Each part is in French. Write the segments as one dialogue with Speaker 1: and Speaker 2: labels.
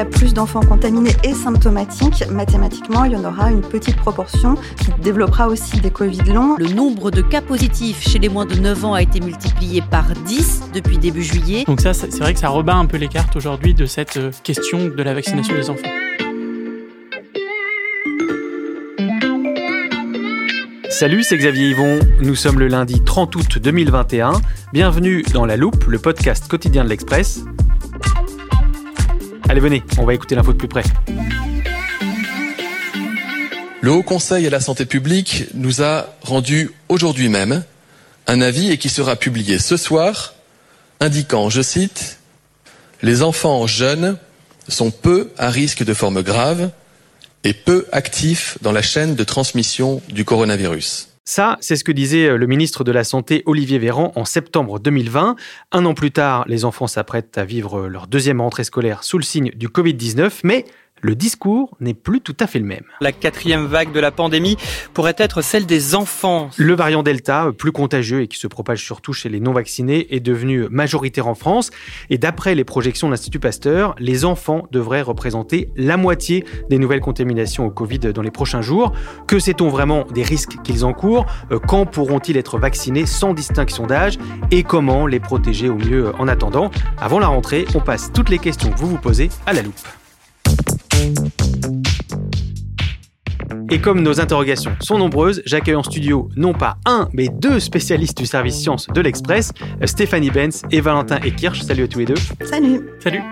Speaker 1: a plus d'enfants contaminés et symptomatiques, mathématiquement, il y en aura une petite proportion qui développera aussi des Covid longs.
Speaker 2: Le nombre de cas positifs chez les moins de 9 ans a été multiplié par 10 depuis début juillet.
Speaker 3: Donc ça, c'est vrai que ça rebat un peu les cartes aujourd'hui de cette euh, question de la vaccination des enfants.
Speaker 4: Salut, c'est Xavier Yvon. Nous sommes le lundi 30 août 2021. Bienvenue dans La Loupe, le podcast quotidien de l'Express. Allez, venez, on va écouter l'info de plus près.
Speaker 5: Le Haut Conseil à la santé publique nous a rendu aujourd'hui même un avis et qui sera publié ce soir, indiquant, je cite, Les enfants jeunes sont peu à risque de formes graves et peu actifs dans la chaîne de transmission du coronavirus.
Speaker 4: Ça, c'est ce que disait euh, le ministre de la Santé Olivier Véran en septembre 2020. Un an plus tard, les enfants s'apprêtent à vivre leur deuxième rentrée scolaire sous le signe du Covid-19, mais le discours n'est plus tout à fait le même.
Speaker 6: La quatrième vague de la pandémie pourrait être celle des enfants.
Speaker 4: Le variant Delta, plus contagieux et qui se propage surtout chez les non-vaccinés, est devenu majoritaire en France. Et d'après les projections de l'Institut Pasteur, les enfants devraient représenter la moitié des nouvelles contaminations au Covid dans les prochains jours. Que sait-on vraiment des risques qu'ils encourent? Euh, Quand pourront-ils être vaccinés sans distinction d'âge Et comment les protéger au mieux en attendant? Avant la rentrée, on passe toutes les questions que vous vous posez à la loupe. Et comme nos interrogations sont nombreuses, j'accueille en studio non pas un, mais deux spécialistes du service sciences de l'Express, Stéphanie Benz et Valentin Ekirch. Salut à tous les deux.
Speaker 1: Salut.
Speaker 3: Salut.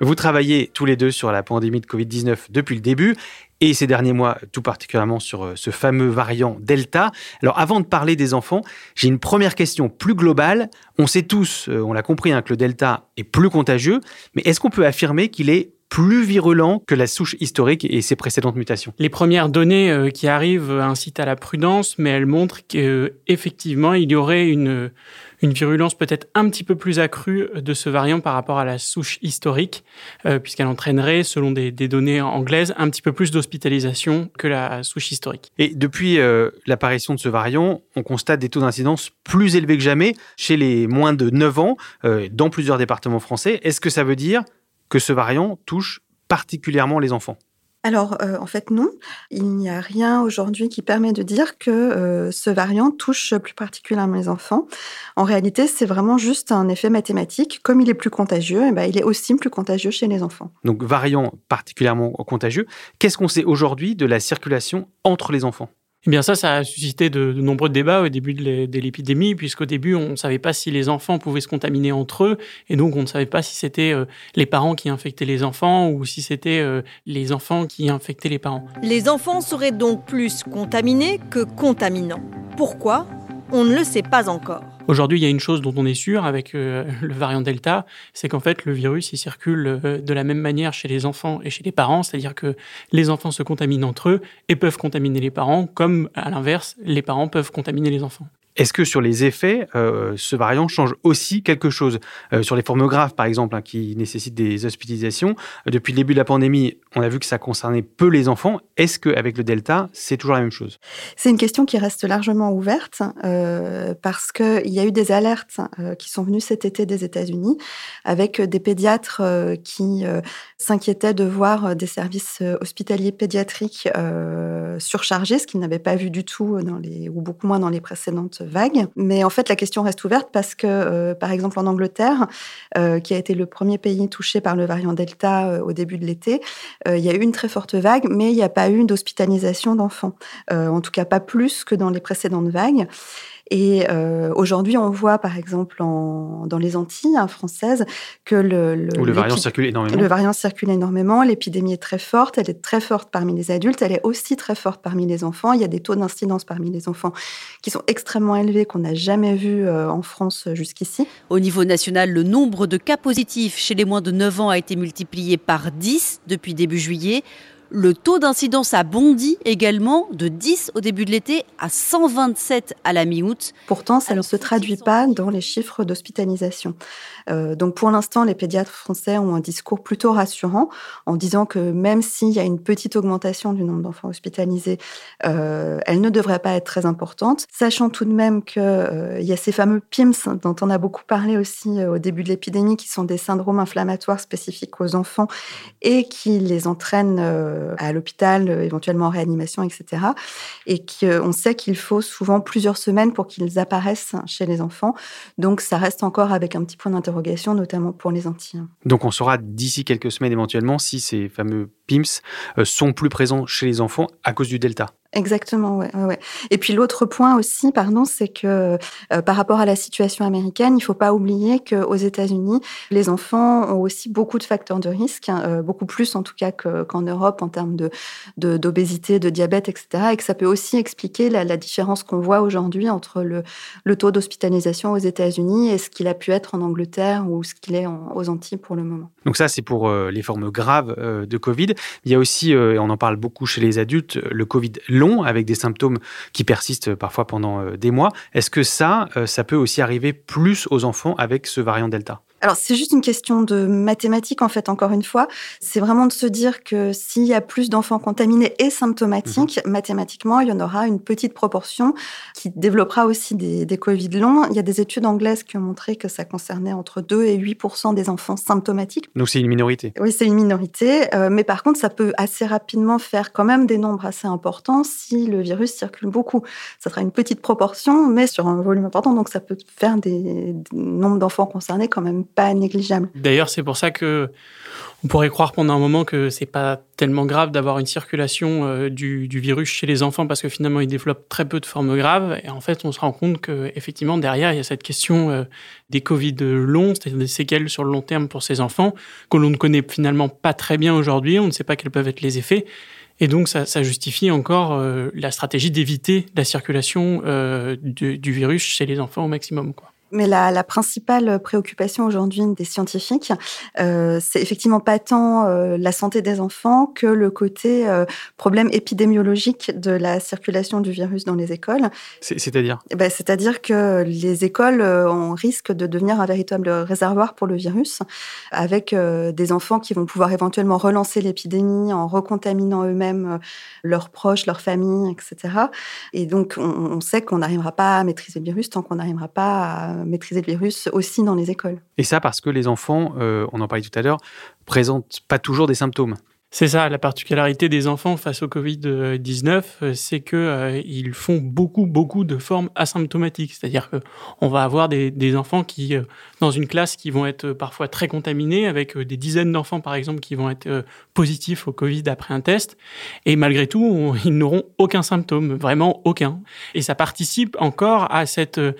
Speaker 4: Vous travaillez tous les deux sur la pandémie de Covid-19 depuis le début et ces derniers mois, tout particulièrement sur euh, ce fameux variant Delta. Alors avant de parler des enfants, j'ai une première question plus globale. On sait tous, euh, on l'a compris, hein, que le Delta est plus contagieux, mais est-ce qu'on peut affirmer qu'il est plus virulent que la souche historique et ses précédentes mutations.
Speaker 3: Les premières données euh, qui arrivent incitent à la prudence, mais elles montrent qu'effectivement, il y aurait une, une virulence peut-être un petit peu plus accrue de ce variant par rapport à la souche historique, euh, puisqu'elle entraînerait, selon des, données anglaises, un petit peu plus d'hospitalisation que la souche historique.
Speaker 4: Et depuis euh, l'apparition de ce variant, on constate des taux d'incidence plus élevés que jamais chez les moins de 9 ans dans plusieurs départements français. Est-ce que ça veut dire que ce variant touche particulièrement les enfants
Speaker 1: alors, euh, en fait, non. Il n'y a rien aujourd'hui qui permet de dire que euh, ce variant touche plus particulièrement les enfants. En réalité, c'est vraiment juste un effet mathématique. Comme il est plus contagieux, et eh ben, il est aussi plus contagieux chez les enfants.
Speaker 4: Donc, variant particulièrement contagieux. Qu'est-ce qu'on sait aujourd'hui de la circulation entre les enfants?
Speaker 3: Eh bien ça, ça a suscité de, nombreux débats au début de l'épidémie, puisqu'au début, on ne savait pas si les enfants pouvaient se contaminer entre eux, et donc on ne savait pas si c'était euh, les parents qui infectaient les enfants ou si c'était euh, les enfants qui infectaient les parents.
Speaker 2: Les enfants seraient donc plus contaminés que contaminants. Pourquoi? On ne le sait pas encore.
Speaker 3: Aujourd'hui, il y a une chose dont on est sûr avec euh, le variant Delta, c'est qu'en fait, le virus, il circule euh, de la même manière chez les enfants et chez les parents, c'est-à-dire que les enfants se contaminent entre eux et peuvent contaminer les parents, comme à l'inverse, les parents peuvent contaminer les enfants.
Speaker 4: Est-ce que sur les effets, euh, ce variant change aussi quelque chose? Euh, Sur les formes graves, par exemple, hein, qui nécessitent des hospitalisations, euh, depuis le début de la pandémie, on a vu que ça concernait peu les enfants. Est-ce qu'avec le Delta, c'est toujours la même chose?
Speaker 1: C'est une question qui reste largement ouverte parce qu'il y a eu des alertes qui sont venues cet été des États-Unis avec des pédiatres qui s'inquiétaient de voir des services hospitaliers pédiatriques surchargés, ce qu'ils n'avaient pas vu du tout ou beaucoup moins dans les précédentes vague. Mais en fait, la question reste ouverte parce que, euh, par exemple, en Angleterre, euh, qui a été le premier pays touché par le variant Delta euh, au début de l'été, il y a eu une très forte vague, mais il n'y a pas eu d'hospitalisation d'enfants. en tout cas, pas plus que dans les précédentes vagues. Et euh, aujourd'hui, on voit par exemple en, dans les Antilles hein, françaises que le,
Speaker 4: le, le variant circule énormément.
Speaker 1: Le variant circule énormément. L'épidémie est très forte. Elle est très forte parmi les adultes. Elle est aussi très forte parmi les enfants. Il y a des taux d'incidence parmi les enfants qui sont extrêmement élevés qu'on n'a jamais vus euh, en France jusqu'ici.
Speaker 2: Au niveau national, le nombre de cas positifs chez les moins de 9 ans a été multiplié par 10 depuis début juillet.
Speaker 7: Le taux d'incidence a bondi également de 10 au début de l'été à 127 à la mi-août.
Speaker 1: Pourtant, ça ne se traduit pas dans les chiffres d'hospitalisation. Euh, donc pour l'instant, les pédiatres français ont un discours plutôt rassurant en disant que même s'il y a une petite augmentation du nombre d'enfants hospitalisés, euh, elle ne devrait pas être très importante, sachant tout de même qu'il euh, y a ces fameux PIMS dont on a beaucoup parlé aussi au début de l'épidémie, qui sont des syndromes inflammatoires spécifiques aux enfants et qui les entraînent à l'hôpital, éventuellement en réanimation, etc. Et qu'on sait qu'il faut souvent plusieurs semaines pour qu'ils apparaissent chez les enfants. Donc ça reste encore avec un petit point d'interrogation notamment pour les Antilles.
Speaker 4: Donc on saura d'ici quelques semaines éventuellement si ces fameux PIMS euh, sont plus présents chez les enfants à cause du Delta.
Speaker 1: Exactement, ouais. Et puis l'autre point aussi, pardon, c'est que euh, par rapport à la situation américaine, il faut pas oublier qu'aux États-Unis, les enfants ont aussi beaucoup de facteurs de risque, hein, euh, beaucoup plus en tout cas qu'en Europe en termes de d'obésité, de, diabète, etc. Et que ça peut aussi expliquer la, différence qu'on voit aujourd'hui entre le, le taux d'hospitalisation aux États-Unis et ce qu'il a pu être en Angleterre ou ce qu'il est aux Antilles pour le moment.
Speaker 4: Donc ça, c'est pour euh, les formes graves de Covid. Il y a aussi, et on en parle beaucoup chez les adultes, le Covid long avec des symptômes qui persistent parfois pendant des mois. Est-ce que ça, ça peut aussi arriver plus aux enfants avec ce variant Delta?
Speaker 1: Alors, c'est juste une question de mathématiques, en fait, encore une fois. C'est vraiment de se dire que s'il y a plus d'enfants contaminés et symptomatiques, mmh. mathématiquement, il y en aura une petite proportion qui développera aussi des, des, Covid longs. Il y a des études anglaises qui ont montré que ça concernait entre 2 et 8 des enfants symptomatiques.
Speaker 4: Donc, c'est une minorité.
Speaker 1: Oui, c'est une minorité. Euh, mais par contre, ça peut assez rapidement faire quand même des nombres assez importants si le virus circule beaucoup. Ça sera une petite proportion, mais sur un volume important. Donc, ça peut faire des, des nombres d'enfants concernés quand même pas négligeable.
Speaker 3: D'ailleurs, c'est pour ça que on pourrait croire pendant un moment que c'est pas tellement grave d'avoir une circulation euh, du, virus chez les enfants parce que finalement ils développent très peu de formes graves et en fait on se rend compte que effectivement derrière il y a cette question euh, des Covid longs, c'est-à-dire des séquelles sur le long terme pour ces enfants que l'on ne connaît finalement pas très bien aujourd'hui, on ne sait pas quels peuvent être les effets. Et donc, ça, justifie encore euh, la stratégie d'éviter la circulation du, du, virus chez les enfants au maximum. Quoi.
Speaker 1: Mais la, la, principale préoccupation aujourd'hui des scientifiques, euh, c'est effectivement pas tant euh, la santé des enfants que le côté euh, problème épidémiologique de la circulation du virus dans les écoles.
Speaker 4: C'est-à-dire?
Speaker 1: Eh ben, C'est-à-dire que les écoles euh, ont risque de devenir un véritable réservoir pour le virus, avec euh, des enfants qui vont pouvoir éventuellement relancer l'épidémie en recontaminant eux-mêmes euh, leurs proches, leurs familles, etc. Et donc, on, on sait qu'on n'arrivera pas à maîtriser le virus tant qu'on n'arrivera pas à maîtriser le virus aussi dans les écoles.
Speaker 4: Et ça parce que les enfants, euh, on en parlait tout à l'heure, présentent pas toujours des symptômes.
Speaker 3: C'est ça, la particularité des enfants face au Covid-19, c'est qu'ils euh, font beaucoup, beaucoup de formes asymptomatiques. C'est-à-dire qu'on va avoir des, des, enfants qui, euh, dans une classe, qui vont être parfois très contaminés, avec euh, des dizaines d'enfants, par exemple, qui vont être euh, positifs au Covid après un test. Et malgré tout, on, ils n'auront aucun symptôme, vraiment aucun. Et ça participe encore à cette euh,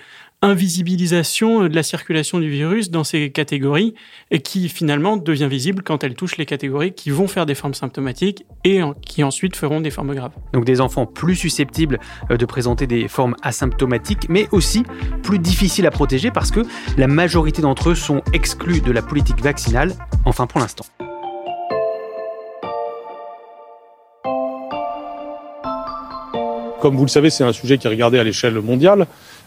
Speaker 3: invisibilisation de la circulation du virus dans ces catégories et qui finalement devient visible quand elle touche les catégories qui vont faire des formes symptomatiques et qui ensuite feront des formes graves.
Speaker 4: Donc des enfants plus susceptibles euh, de présenter des formes asymptomatiques mais aussi plus difficiles à protéger parce que la majorité d'entre eux sont exclus de la politique vaccinale, enfin pour l'instant.
Speaker 8: Comme vous le savez, c'est un sujet qui est regardé à l'échelle mondiale.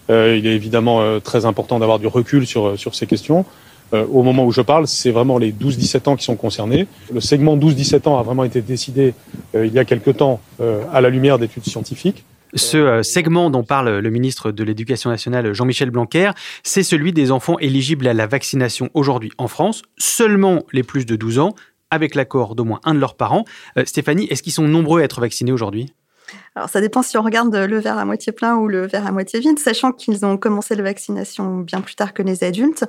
Speaker 8: Euh, il est évidemment euh, très important d'avoir du recul sur, sur ces questions. Euh, au moment où je parle, c'est vraiment les 12-17 ans qui sont concernés. Le segment 12-17 ans a vraiment été décidé euh, il y a quelque temps euh, à la lumière d'études scientifiques.
Speaker 4: Ce segment dont parle le ministre de l'Éducation nationale Jean-Michel Blanquer, c'est celui des enfants éligibles à la vaccination aujourd'hui en France, seulement les plus de 12 ans, avec l'accord d'au moins un de leurs parents. Euh, Stéphanie, est-ce qu'ils sont nombreux à être vaccinés aujourd'hui?
Speaker 1: Alors, ça dépend si on regarde le verre à moitié plein ou le verre à moitié vide, sachant qu'ils ont commencé la vaccination bien plus tard que les adultes.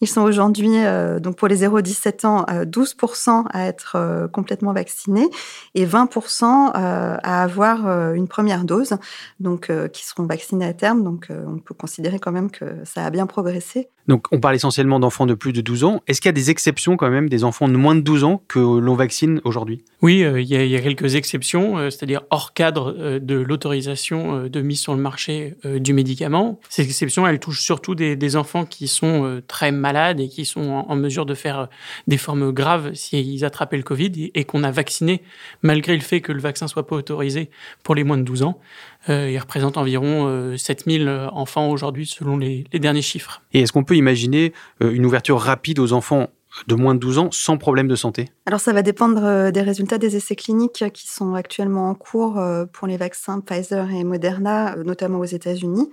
Speaker 1: Ils sont aujourd'hui, euh, donc pour les 0-17 ans, euh, 12% à être euh, complètement vaccinés et 20% euh, à avoir euh, une première dose, donc euh, qui seront vaccinés à terme. Donc, on peut considérer quand même que ça a bien progressé.
Speaker 4: Donc, on parle essentiellement d'enfants de plus de 12 ans. Est-ce qu'il y a des exceptions quand même des enfants de moins de 12 ans que l'on vaccine aujourd'hui?
Speaker 3: Oui, il y, y, a quelques exceptions, c'est-à-dire hors cadre de l'autorisation de mise sur le marché du médicament. Ces exceptions, elles touchent surtout des, enfants qui sont très malades et qui sont en, mesure de faire des formes graves s'ils attrapaient le Covid et, qu'on a vacciné malgré le fait que le vaccin soit pas autorisé pour les moins de 12 ans. il représente environ 7000 enfants aujourd'hui selon les derniers chiffres.
Speaker 4: Et est-ce qu'on peut imaginer une ouverture rapide aux enfants de moins de 12 ans sans problème de santé?
Speaker 1: Alors ça va dépendre euh, des résultats des essais cliniques qui sont actuellement en cours euh, pour les vaccins Pfizer et Moderna, euh, notamment aux États-Unis.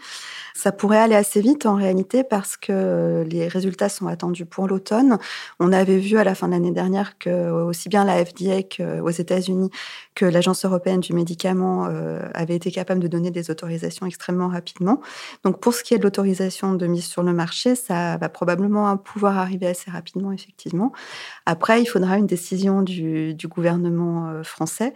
Speaker 1: Ça pourrait aller assez vite en réalité parce que les résultats sont attendus pour l'automne. On avait vu à la fin de l'année dernière que aussi bien la FDA qu'aux États-Unis que l'Agence européenne du médicament avait été capable de donner des autorisations extrêmement rapidement. Donc pour ce qui est de l'autorisation de mise sur le marché, ça va probablement pouvoir arriver assez rapidement effectivement. Après, il faudra une décision du, gouvernement euh, français.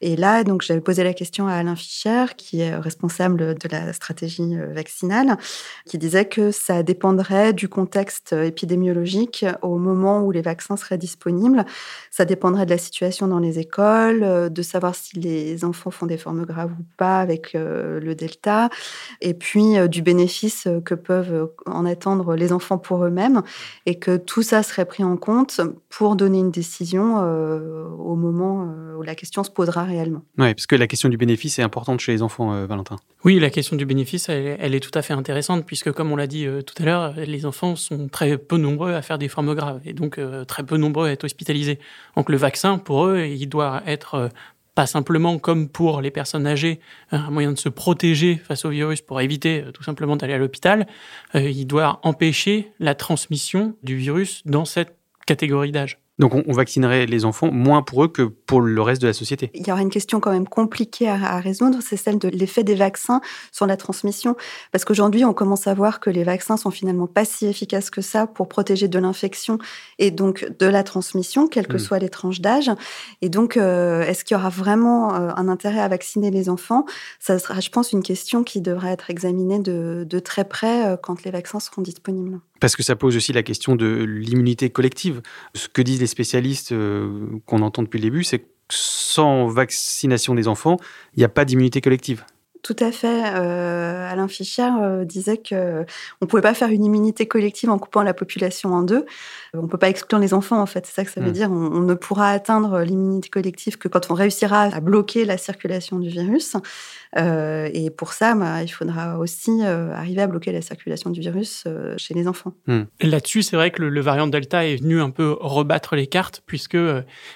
Speaker 1: Et là, donc, j'avais posé la question à Alain Fischer, qui est responsable de la stratégie euh, vaccinale, qui disait que ça dépendrait du contexte épidémiologique au moment où les vaccins seraient disponibles. Ça dépendrait de la situation dans les écoles, euh, de savoir si les enfants font des formes graves ou pas avec le Delta, et puis du bénéfice que peuvent en attendre les enfants pour eux-mêmes, et que tout ça serait pris en compte pour donner une décision euh, au moment euh, où la question se posera réellement.
Speaker 4: Oui, parce que la question du bénéfice est importante chez les enfants, euh, Valentin.
Speaker 3: Oui, la question du bénéfice, elle, est tout à fait intéressante, puisque comme on l'a dit tout à l'heure, les enfants sont très peu nombreux à faire des formes graves, et donc très peu nombreux à être hospitalisés. Donc le vaccin, pour eux, il doit être pas simplement comme pour les personnes âgées, un moyen de se protéger face au virus pour éviter tout simplement d'aller à l'hôpital, il doit empêcher la transmission du virus dans cette catégorie d'âge.
Speaker 4: Donc on, vaccinerait les enfants moins pour eux que pour le reste de la société.
Speaker 1: Il y aura une question quand même compliquée à, résoudre, c'est celle de l'effet des vaccins sur la transmission. Parce qu'aujourd'hui, on commence à voir que les vaccins sont finalement pas si efficaces que ça pour protéger de l'infection et donc de la transmission, quelles que hmm. soient les tranches d'âge. Et donc, euh, est-ce qu'il y aura vraiment euh, un intérêt à vacciner les enfants? Ça sera, je pense, une question qui devra être examinée de, de très près euh, quand les vaccins seront disponibles.
Speaker 4: Parce que ça pose aussi la question de l'immunité collective. Ce que disent les spécialistes euh, qu'on entend depuis le début, c'est que sans vaccination des enfants, il n'y a pas d'immunité collective.
Speaker 1: Tout à fait. Euh, Alain Fischer euh, disait que on pouvait pas faire une immunité collective en coupant la population en deux. On ne peut pas exclure les enfants, en fait. C'est ça que ça veut hmm. dire. On, ne pourra atteindre l'immunité collective que quand on réussira à bloquer la circulation du virus. Euh, et pour ça, bah, il faudra aussi euh, arriver à bloquer la circulation du virus euh, chez les enfants.
Speaker 3: Hmm. Là-dessus, c'est vrai que le, variant Delta est venu un peu rebattre les cartes, puisque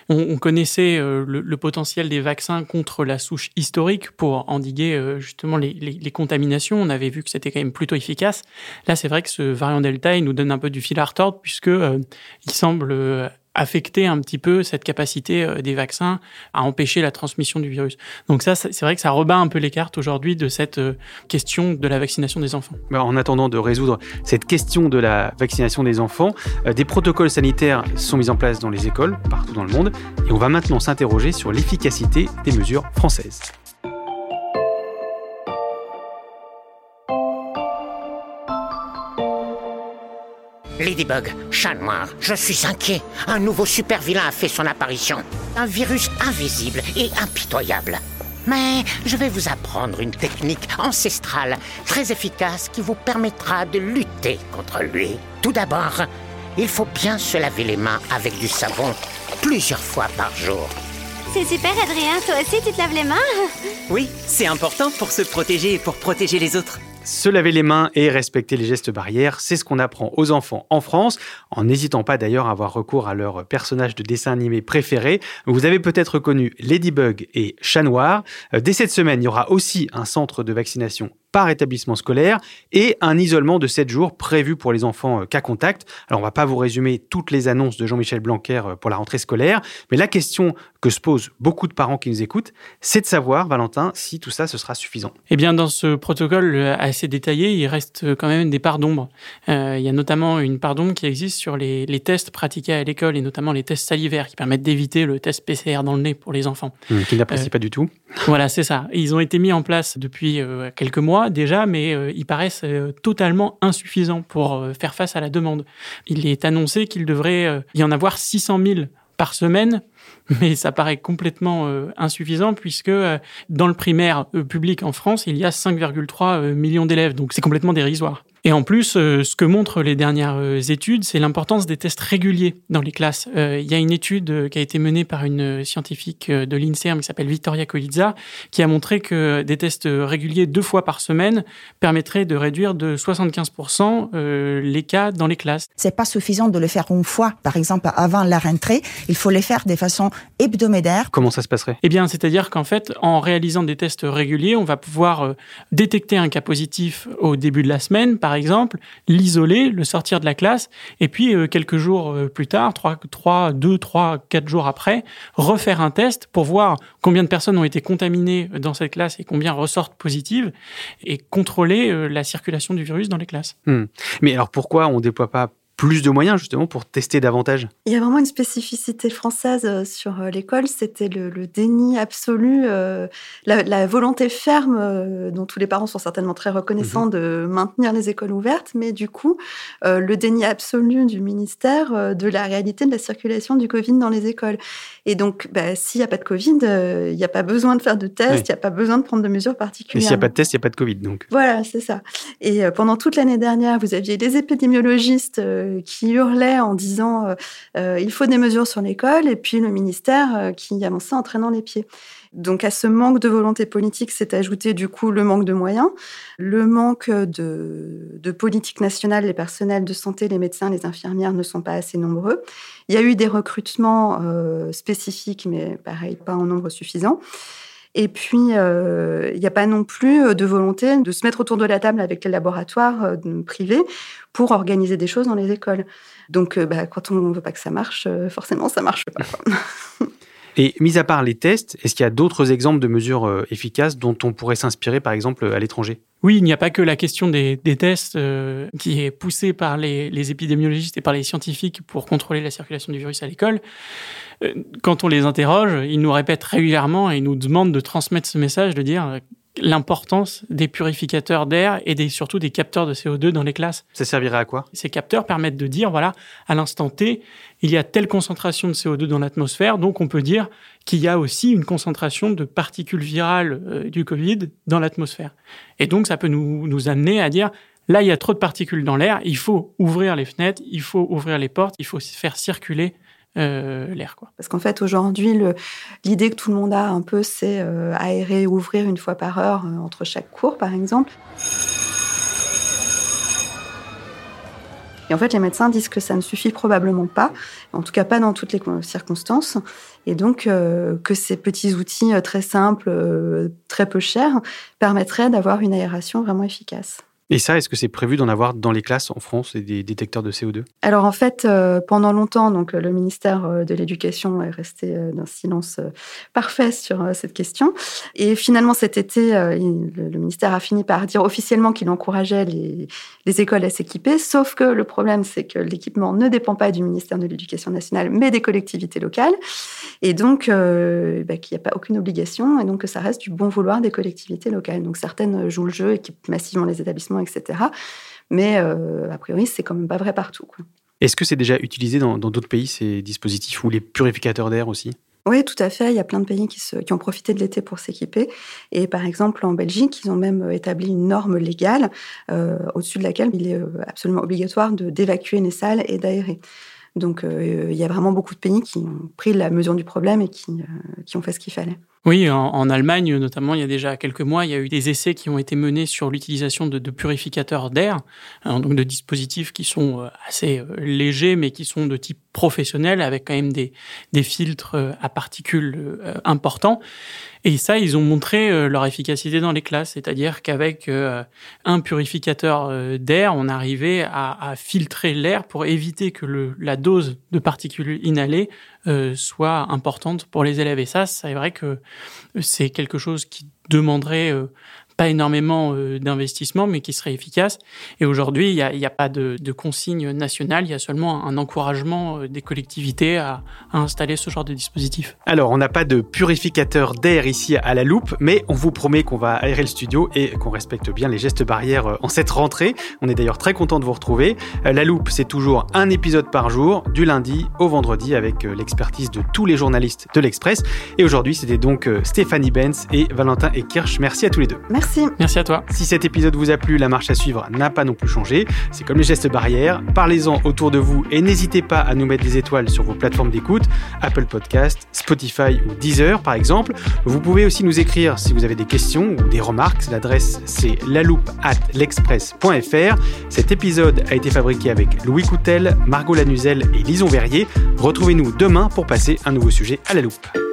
Speaker 3: on, connaissait le, potentiel des vaccins contre la souche historique pour endiguer justement les, contaminations. On avait vu que c'était quand même plutôt efficace. Là, c'est vrai que ce variant Delta, il nous donne un peu du fil à retordre, puisque il semble affecter un petit peu cette capacité euh, des vaccins à empêcher la transmission du virus. Donc ça, c'est vrai que ça rebat un peu les cartes aujourd'hui de cette euh, question de la vaccination des enfants.
Speaker 4: Bah, en attendant de résoudre cette question de la vaccination des enfants, euh, des protocoles sanitaires sont mis en place dans les écoles partout dans le monde et on va maintenant s'interroger sur l'efficacité des mesures françaises.
Speaker 9: Ladybug, chat noir, je suis inquiet. Un nouveau super vilain a fait son apparition. Un virus invisible et impitoyable. Mais je vais vous apprendre une technique ancestrale très efficace qui vous permettra de lutter contre lui. Tout d'abord, il faut bien se laver les mains avec du savon plusieurs fois par jour.
Speaker 10: C'est super, Adrien. Toi aussi, tu te laves les mains?
Speaker 6: Oui, c'est important pour se protéger et pour protéger les autres.
Speaker 4: Se laver les mains et respecter les gestes barrières, c'est ce qu'on apprend aux enfants en France, en n'hésitant pas d'ailleurs à avoir recours à leur personnage de dessin animé préféré. Vous avez peut-être connu Ladybug et Chat Noir. Euh, dès cette semaine, il y aura aussi un centre de vaccination par établissement scolaire et un isolement de 7 jours prévu pour les enfants euh, cas contact. Alors on va pas vous résumer toutes les annonces de Jean-Michel Blanquer euh, pour la rentrée scolaire, mais la question que se posent beaucoup de parents qui nous écoutent, c'est de savoir, Valentin, si tout ça ce sera suffisant.
Speaker 3: Eh bien dans ce protocole euh, assez détaillé, il reste quand même des parts d'ombre. il y a notamment une part d'ombre qui existe sur les, tests pratiqués à l'école et notamment les tests salivaires qui permettent d'éviter le test PCR dans le nez pour les enfants.
Speaker 4: Mmh, qui n'apprécient pas du tout.
Speaker 3: Voilà, c'est ça. Ils ont été mis en place depuis quelques mois déjà, mais euh, ils paraissent euh, totalement insuffisants pour euh, faire face à la demande. Il est annoncé qu'il devrait y en avoir 600 000 par semaine, mais ça paraît complètement insuffisant puisque dans le primaire public en France, il y a 5,3 millions d'élèves, donc c'est complètement dérisoire. Et en plus, euh, ce que montrent les dernières euh, études, c'est l'importance des tests réguliers dans les classes. Euh, il y a une étude qui a été menée par une scientifique de l'INSERM qui s'appelle Vittoria Colizza, qui a montré que des tests réguliers deux fois par semaine permettraient de réduire de 75% les cas dans les classes.
Speaker 11: C'est pas suffisant de le faire une fois, par exemple, avant la rentrée. Il faut les faire de façon hebdomadaire.
Speaker 4: Comment ça se passerait?
Speaker 3: Eh bien, c'est-à-dire qu'en fait, en réalisant des tests réguliers, on va pouvoir détecter un cas positif au début de la semaine, par exemple, l'isoler, le sortir de la classe, et puis euh, quelques jours euh, plus tard, 3, 3, 2, 3, 4 jours après, refaire un test pour voir combien de personnes ont été contaminées dans cette classe et combien ressortent positives, et contrôler euh, la circulation du virus dans les classes.
Speaker 4: Hmm. Mais alors pourquoi on déploie pas plus de moyens justement pour tester davantage
Speaker 1: Il y a vraiment une spécificité française euh, sur euh, l'école, c'était le, déni absolu, euh, la, volonté ferme dont tous les parents sont certainement très reconnaissants mhm. de maintenir les écoles ouvertes, mais du coup le déni absolu du ministère de la réalité de la circulation du Covid dans les écoles. Et donc, bah, s'il n'y a pas de Covid, il n'y a pas besoin de faire de tests, il n'y a pas besoin de prendre de mesures particulières.
Speaker 4: Et s'il n'y a pas de tests, il n'y a pas de Covid. Donc.
Speaker 1: Voilà, c'est ça. Et pendant toute l'année dernière, vous aviez des épidémiologistes qui hurlait en disant euh, euh, il faut des mesures sur l'école, et puis le ministère euh, qui avançait en traînant les pieds. Donc à ce manque de volonté politique s'est ajouté du coup le manque de moyens, le manque de, politique nationale. Les personnels de santé, les médecins, les infirmières ne sont pas assez nombreux. Il y a eu des recrutements spécifiques, mais pareil, pas en nombre suffisant. Et puis, il n'y a pas non plus de volonté de se mettre autour de la table avec les laboratoires privés pour organiser des choses dans les écoles. Donc, euh, bah, quand on ne veut pas que ça marche, euh, forcément, ça marche pas.
Speaker 4: Et mis à part les tests, est-ce qu'il y a d'autres exemples de mesures euh, efficaces dont on pourrait s'inspirer, par exemple, à l'étranger?
Speaker 3: Oui, il n'y a pas que la question des, tests qui est poussée par les, les, épidémiologistes et par les scientifiques pour contrôler la circulation du virus à l'école. quand on les interroge, ils nous répètent régulièrement et ils nous demandent de transmettre ce message, de dire l'importance des purificateurs d'air et des, surtout des capteurs de CO2 dans les classes.
Speaker 4: Ça servirait à quoi?
Speaker 3: Ces capteurs permettent de dire, voilà, à l'instant T, il y a telle concentration de CO2 dans l'atmosphère, donc on peut dire qu'il y a aussi une concentration de particules virales euh, du Covid dans l'atmosphère. Et donc ça peut nous, nous amener à dire, là, il y a trop de particules dans l'air, il faut ouvrir les fenêtres, il faut ouvrir les portes, il faut faire circuler euh, l'air.
Speaker 1: Parce qu'en fait, aujourd'hui, l'idée que tout le monde a un peu, c'est euh, aérer, ouvrir une fois par heure euh, entre chaque cours, par exemple. Et en fait, les médecins disent que ça ne suffit probablement pas, en tout cas pas dans toutes les circonstances, et donc que ces petits outils très simples, très peu chers, permettraient d'avoir une aération vraiment efficace.
Speaker 4: Et ça, est-ce que c'est prévu d'en avoir dans les classes en France des détecteurs de CO2
Speaker 1: Alors en fait, euh, pendant longtemps, donc le ministère euh, de l'Éducation est resté euh, d'un silence parfait sur cette question. Et finalement, cet été, le, ministère a fini par dire officiellement qu'il encourageait les, les, écoles à s'équiper. Sauf que le problème, c'est que l'équipement ne dépend pas du ministère de l'Éducation nationale, mais des collectivités locales. Et donc, bah, qu'il n'y a pas aucune obligation, et donc que ça reste du bon vouloir des collectivités locales. Donc certaines jouent le jeu, équipent massivement les établissements etc. Mais euh, a priori, c'est quand même pas vrai partout.
Speaker 4: Est-ce que c'est déjà utilisé dans d'autres pays, ces dispositifs, ou les purificateurs d'air aussi?
Speaker 1: Oui, tout à fait. Il y a plein de pays qui, qui ont profité de l'été pour s'équiper. Et par exemple, en Belgique, ils ont même euh, établi une norme légale euh, au-dessus de laquelle il est absolument obligatoire d'évacuer les salles et d'aérer. Donc, il y a vraiment beaucoup de pays qui ont pris la mesure du problème et qui, qui ont fait ce qu'il fallait.
Speaker 3: Oui, en, Allemagne notamment, il y a déjà quelques mois, il y a eu des essais qui ont été menés sur l'utilisation de, purificateurs d'air, hein, donc de dispositifs qui sont euh, assez euh, légers, mais qui sont de type professionnel, avec quand même des, des filtres euh, à particules importants. Et ça, ils ont montré leur efficacité dans les classes, c'est-à-dire qu'avec un purificateur d'air, on arrivait à, filtrer l'air pour éviter que la dose de particules inhalées soit importante pour les élèves. Et ça, c'est vrai que c'est quelque chose qui demanderait euh, pas énormément d'investissement, mais qui serait efficace. Et aujourd'hui, il n'y a, pas de, de, consigne nationale, il y a seulement un encouragement des collectivités à, à installer ce genre de dispositif.
Speaker 4: Alors, on n'a pas de purificateur d'air ici à la loupe, mais on vous promet qu'on va aérer le studio et qu'on respecte bien les gestes barrières en cette rentrée. On est d'ailleurs très content de vous retrouver. La loupe, c'est toujours un épisode par jour, du lundi au vendredi, avec l'expertise de tous les journalistes de l'Express. Et aujourd'hui, c'était donc Stéphanie Benz et Valentin Ekirch. Merci à tous les deux.
Speaker 1: Merci.
Speaker 3: Merci à toi.
Speaker 4: Si cet épisode vous a plu, la marche à suivre n'a pas non plus changé. C'est comme les gestes barrières. Parlez-en autour de vous et n'hésitez pas à nous mettre des étoiles sur vos plateformes d'écoute, Apple Podcast, Spotify ou Deezer par exemple. Vous pouvez aussi nous écrire si vous avez des questions ou des remarques. L'adresse c'est laloupe at l'express.fr. Cet épisode a été fabriqué avec Louis Coutel, Margot Lanuzel et Lison Verrier. Retrouvez-nous demain pour passer un nouveau sujet à la loupe.